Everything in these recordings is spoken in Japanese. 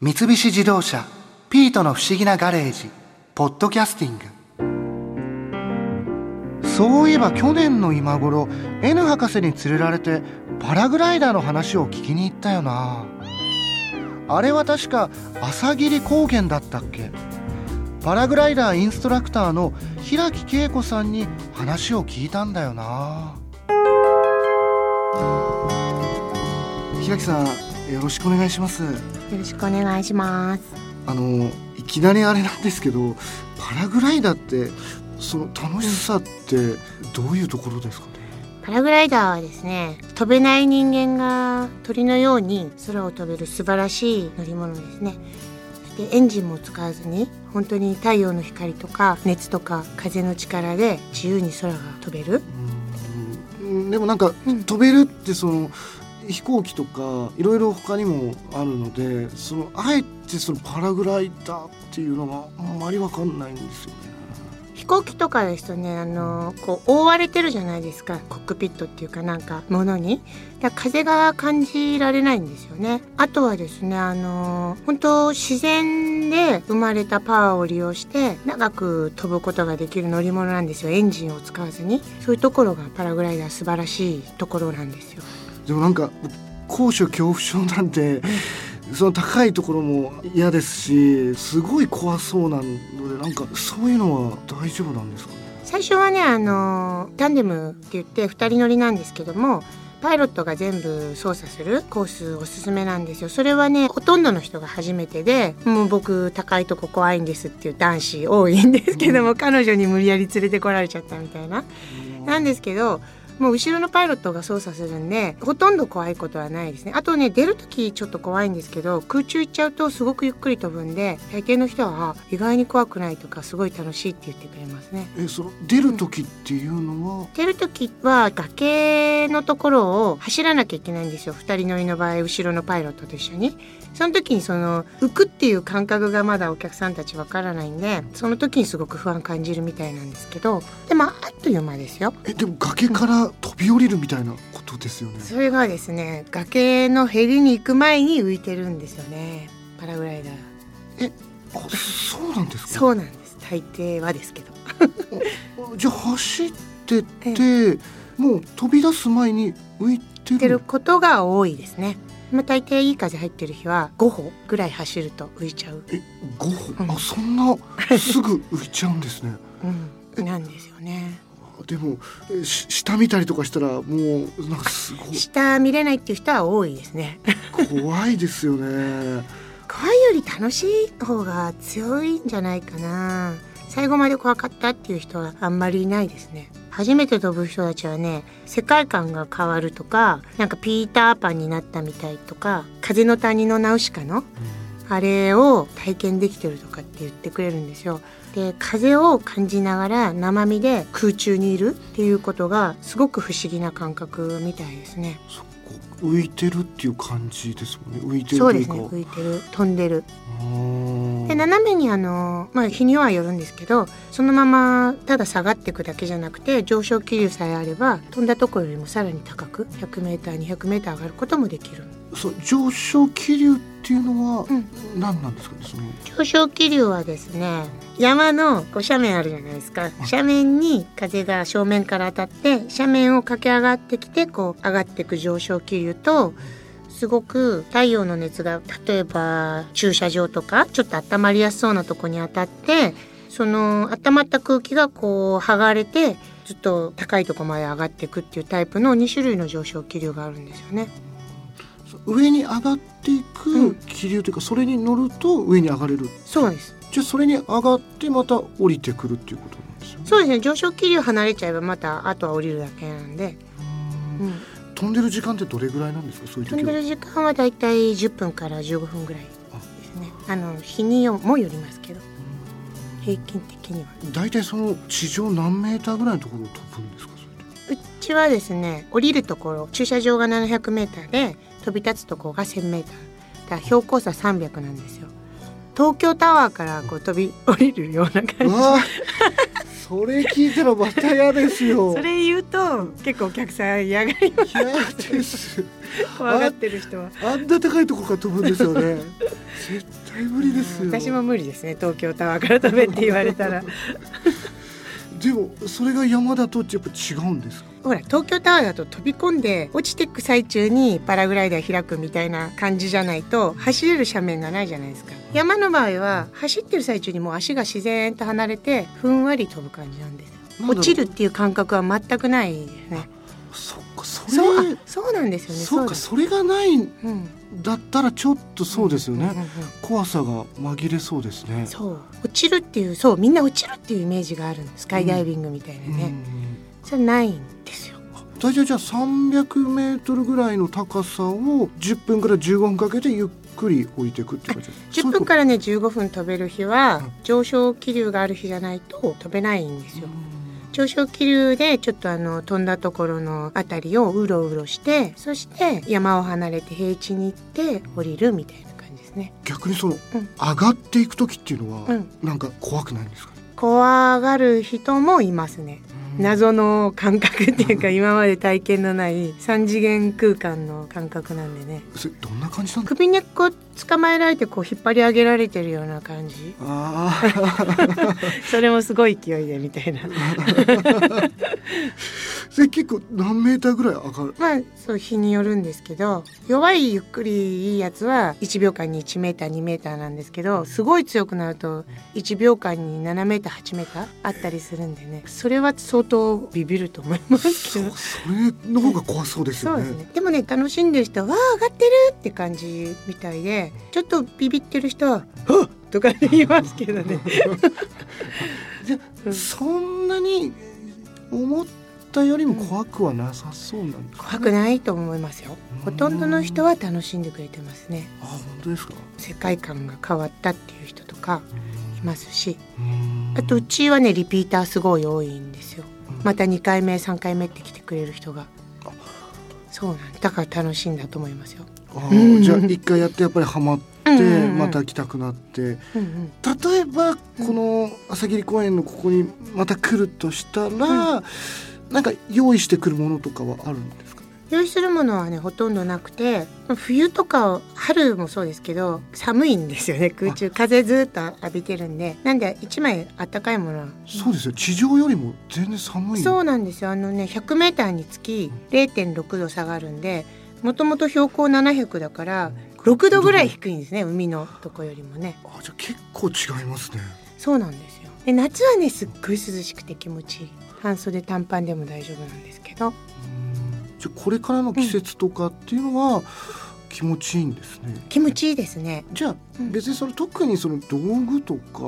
三菱自動車「ピートの不思議なガレージ」「ポッドキャスティング」そういえば去年の今頃 N 博士に連れられてパラグライダーの話を聞きに行ったよな。あれは確か朝霧高原だったっけ。パラグライダーインストラクターの平木恵子さんに話を聞いたんだよな。平木さんよろしくお願いします。よろしくお願いします。あのいきなりあれなんですけどパラグライダーってその楽しさってどういうところですかね？パラグライダーはですね飛べない人間が鳥のように空を飛べる素晴らしい乗り物ですね。そしてエンジンも使わずに本当に太陽の光とか熱とか風の力で自由に空が飛べる。うん。でもなんか、うん、飛べるってその飛行機とかいろいろ他にもあるのでそのあえてそのパラグライダーっていうのがあんまり分かんないんですよね。飛行機とかですとねあのこう覆われてるじゃないですか。コックピットっていうかなんかものに。だ風が感じられないんですよね。あとはですねあの本当自然で生まれたパワーを利用して長く飛ぶことができる乗り物なんですよ。エンジンを使わずに。そういうところがパラグライダー素晴らしいところなんですよ。でもなんか高所恐怖症なんてその高いところも嫌ですしすごい怖そうなのでなんかそういうのは大丈夫なんですか？最初はねあのタンデムって言って2人乗りなんですけどもパイロットが全部操作するコースおすすめなんですよ。それはねほとんどの人が初めてでもう僕高いとこ怖いんですっていう男子多いんですけども、彼女に無理やり連れてこられちゃったみたいな、なんですけどもう後ろのパイロットが操作するんでほとんど怖いことはないですね。あとね出る時ちょっと怖いんですけど空中行っちゃうとすごくゆっくり飛ぶんで大抵の人は意外に怖くないとかすごい楽しいって言ってくれますね。えその出る時っていうのは、うん、出る時は崖のところを走らなきゃいけないんですよ。二人乗りの場合後ろのパイロットと一緒に。その時にその浮くっていう感覚がまだお客さんたちわからないんでその時にすごく不安感じるみたいなんですけどでもあっという間ですよ。えでも崖から飛び降りるみたいなことですよね、それがですね崖のへりに行く前に浮いてるんですよね。パラグライダー。えあそうなんですか？そうなんです。大抵はですけど。じゃあ走っててもう飛び出す前に浮いてることが多いですね。まあ、大抵いい風入ってる日は5歩ぐらい走ると浮いちゃう。え5歩、うん、あそんなすぐ浮いちゃうんですね、うん、なんですよねでも下見たりとかしたらもうなんかすごい。下見れないっていう人は多いですね。怖いですよね。怖いより楽しい方が強いんじゃないかな。最後まで怖かったっていう人はあんまりいないですね。初めて飛ぶ人たちはね世界観が変わるとかなんかピーターパンになったみたいとか風の谷のナウシカの、あれを体験できてるとかって言ってくれるんですよ。で風を感じながら生身で空中にいるっていうことがすごく不思議な感覚みたいですね。浮いてるっていう感じですもんね。浮いてるそうですね浮いてる飛んでる。で斜めにあの、まあ、日にはよるんですけどそのままただ下がっていくだけじゃなくて上昇気流さえあれば飛んだところよりもさらに高く 100m200m 上がることもできるそう上昇気流っていうのは何なんですかね、その。上昇気流はですね山のこう斜面あるじゃないですか。斜面に風が正面から当たって斜面を駆け上がってきてこう上がっていく上昇気流とすごく太陽の熱が例えば駐車場とかちょっと温まりやすそうなとこに当たってその温まった空気がこう剥がれてずっと高いとこまで上がっていくっていうタイプの2種類の上昇気流があるんですよね。上に上がっていく気流というか、うん、それに乗ると上に上がれる。そうです。じゃあそれに上がってまた降りてくるっていうことなんですよね。そうですね。上昇気流離れちゃえばまたあとは降りるだけなんで。うん。飛んでる時間ってどれぐらいなんですか？そういう飛んでる時間はだいたい10分から15分ぐらいですね。あ。の日にもよりますけど。平均的には。大体その地上何メーターぐらいのところを飛ぶんですか？うちはですね降りるところ駐車場が700メーターで飛び立つところが1000メーター。だから標高差300なんですよ。東京タワーからこう飛び降りるような感じ。それ聞いたらまた嫌ですよ。それ言うと結構お客さん嫌がります。嫌です。怖がってる人は。あんな高いところから飛ぶんですよね。絶対無理ですよ。私も無理ですね。東京タワーから飛べって言われたらでもそれが山だとやっぱ違うんですか？ほら東京タワーだと飛び込んで落ちていく最中にパラグライダー開くみたいな感じじゃないと走れる斜面がないじゃないですか。山の場合は走ってる最中にもう足が自然と離れてふんわり飛ぶ感じなんです落ちるっていう感覚は全くないですね。そっかそうあそうなんですよね。そうかそれがないんだうん。だったらちょっとそうですよね、んんうん怖さが紛れそうですね。そう。落ちるっていうそうみんな落ちるっていうイメージがあるんですスカイダイビングみたいなね、うんそれないんですよ。大体じゃあ300メートルぐらいの高さを10分から15分かけてゆっくり置いていくって感じです10分からね15分飛べる日はうん。上昇気流がある日じゃないと飛べないんですよ上昇気流でちょっとあの飛んだところのあたりをうろうろしてそして山を離れて平地に行って降りるみたいな感じですね。逆にその、うん。上がっていく時っていうのは、うん。なんか怖くないんですかね？怖がる人もいますね謎の感覚っていうか今まで体験のない3次元空間の感覚なんでね。それどんな感じなんだ首根っこ捕まえられてこう引っ張り上げられてるような感じ。ああ それもすごい勢いでみたいなそれ結構何メーターぐらい上がる？まあそう日によるんですけど弱いゆっくりいいやつは1秒間に1メーター2メーターなんですけどすごい強くなると1秒間に7メーター8メーターあったりするんでねそれは相当ビビると思いますけどそうそれの方が怖そうですよねそうですねでもね楽しんでる人は「わあ上がってる!」って感じみたいでちょっとビビってる人は「はっ!」とか言いますけどね。じゃあうんそんなに思ったよりも怖くはなさそうなんです怖くないと思いますよ。ほとんどの人は楽しんでくれてます。ねあ本当ですか？世界観が変わったっていう人とかいますし。うん。あとうちはねリピーターすごい多いんですよ。うん。また2回目3回目って来てくれる人が。あ。そうなんだ。から楽しいんだと思いますよ。あーじゃあ一回やってやっぱりハマってうんうんうん。また来たくなって。うんうん。例えばこの朝霧公園のここにまた来るとしたら、なんか用意してくるものとかはあるんですか？用意するものはねほとんどなくて冬とか春もそうですけど寒いんですよね。空中風ずっと浴びてるんで。なんで1枚あったかいものは。そうですよ。地上よりも全然寒い。そうなんですよ。あのね 100m につき0.6度下がるんでもともと標高700だから6度ぐらい低いんですね海のとこよりもね。あじゃあ結構違いますね。そうなんですよ。で夏はねすっごい涼しくて気持ちいい半袖短パンでも大丈夫なんですけど。うん。じゃあこれからの季節とかっていうのは気持ちいいんですね、気持ちいいですね。じゃあうん。別にその特にその道具とか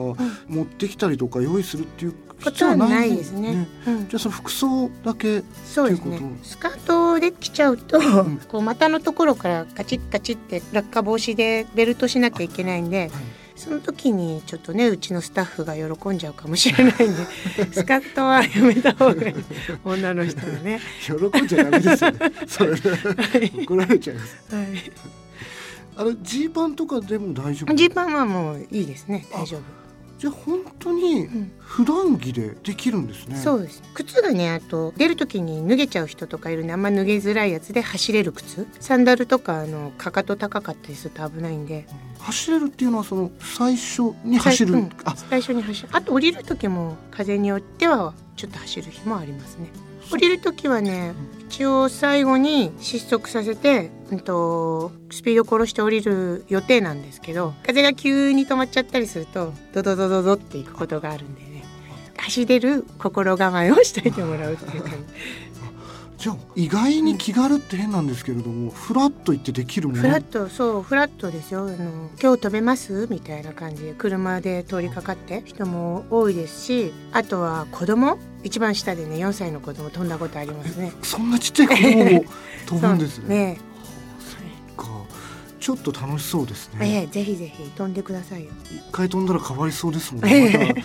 持ってきたりとか用意するっていうこと必要はないいですね。うん。じゃあその服装だけそうですねと。いうことスカートで着ちゃうと、ん。こう股のところからカチッカチッって落下防止でベルトしなきゃいけないんではいその時にちょっとねうちのスタッフが喜んじゃうかもしれないんで スカートはやめた方がいい。女の人はね。喜んじゃダメですよね。それで怒られちゃいます。はい。あのジーパンとかでも大丈夫？ジーパンはもういいですね。大丈夫、じゃあ本当にうん。普段着でできるんですね。そうです。靴がねあと出る時に脱げちゃう人とかいるんであんま脱げづらいやつで走れる靴。サンダルとかあのかかと高かったりすると危ないんで。走れるっていうのはその最初に走る、最うん。あ最初に走る。あと降りる時も風によってはちょっと走る日もありますね降りる時はね一応最後に失速させて、うん、とスピード殺して降りる予定なんですけど風が急に止まっちゃったりするとドドドドドっていくことがあるんでね。走れる心構えをしといてもらうっていう感じ。ゃあ意外に気軽って変なんですけれども、フラッと行ってできるもの？じフラットそうフラットですよ。あの今日飛べます？みたいな感じで車で通りかかって人も多いですしあとは子供？一番下でね4歳の子供飛んだことありますね。そんなちっちゃい子供も 飛ぶんですね？ねか。ちょっと楽しそうですえね。えぜひぜひ飛んでくださいよ。一回飛んだら変わりそうですもんええね。ま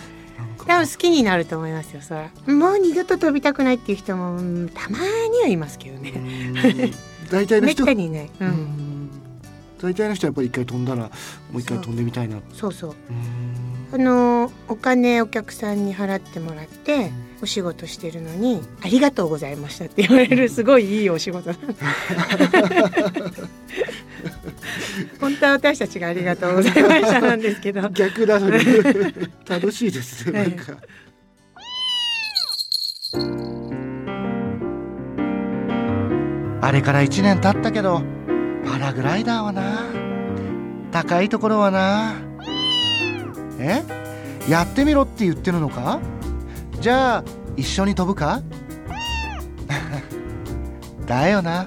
多分好きになると思いますよそらもう二度と飛びたくないっていう人もうんたまにはいますけどうね大体のめっ人たにいない、ううん。ん大体の人はやっぱり一回飛んだらもう一回飛んでみたいな。そうそう。あのお金お客さんに払ってもらってお仕事してるのに「ありがとうございました」って言われるすごいいいお仕事 本当は私たちが「ありがとうございました」なんですけど。逆だそれ。楽しいです。ねなんか、あれから1年経ったけどパラグライダーはな。高いところはな。え？やってみろって言ってるのか？じゃあ一緒に飛ぶか？だよな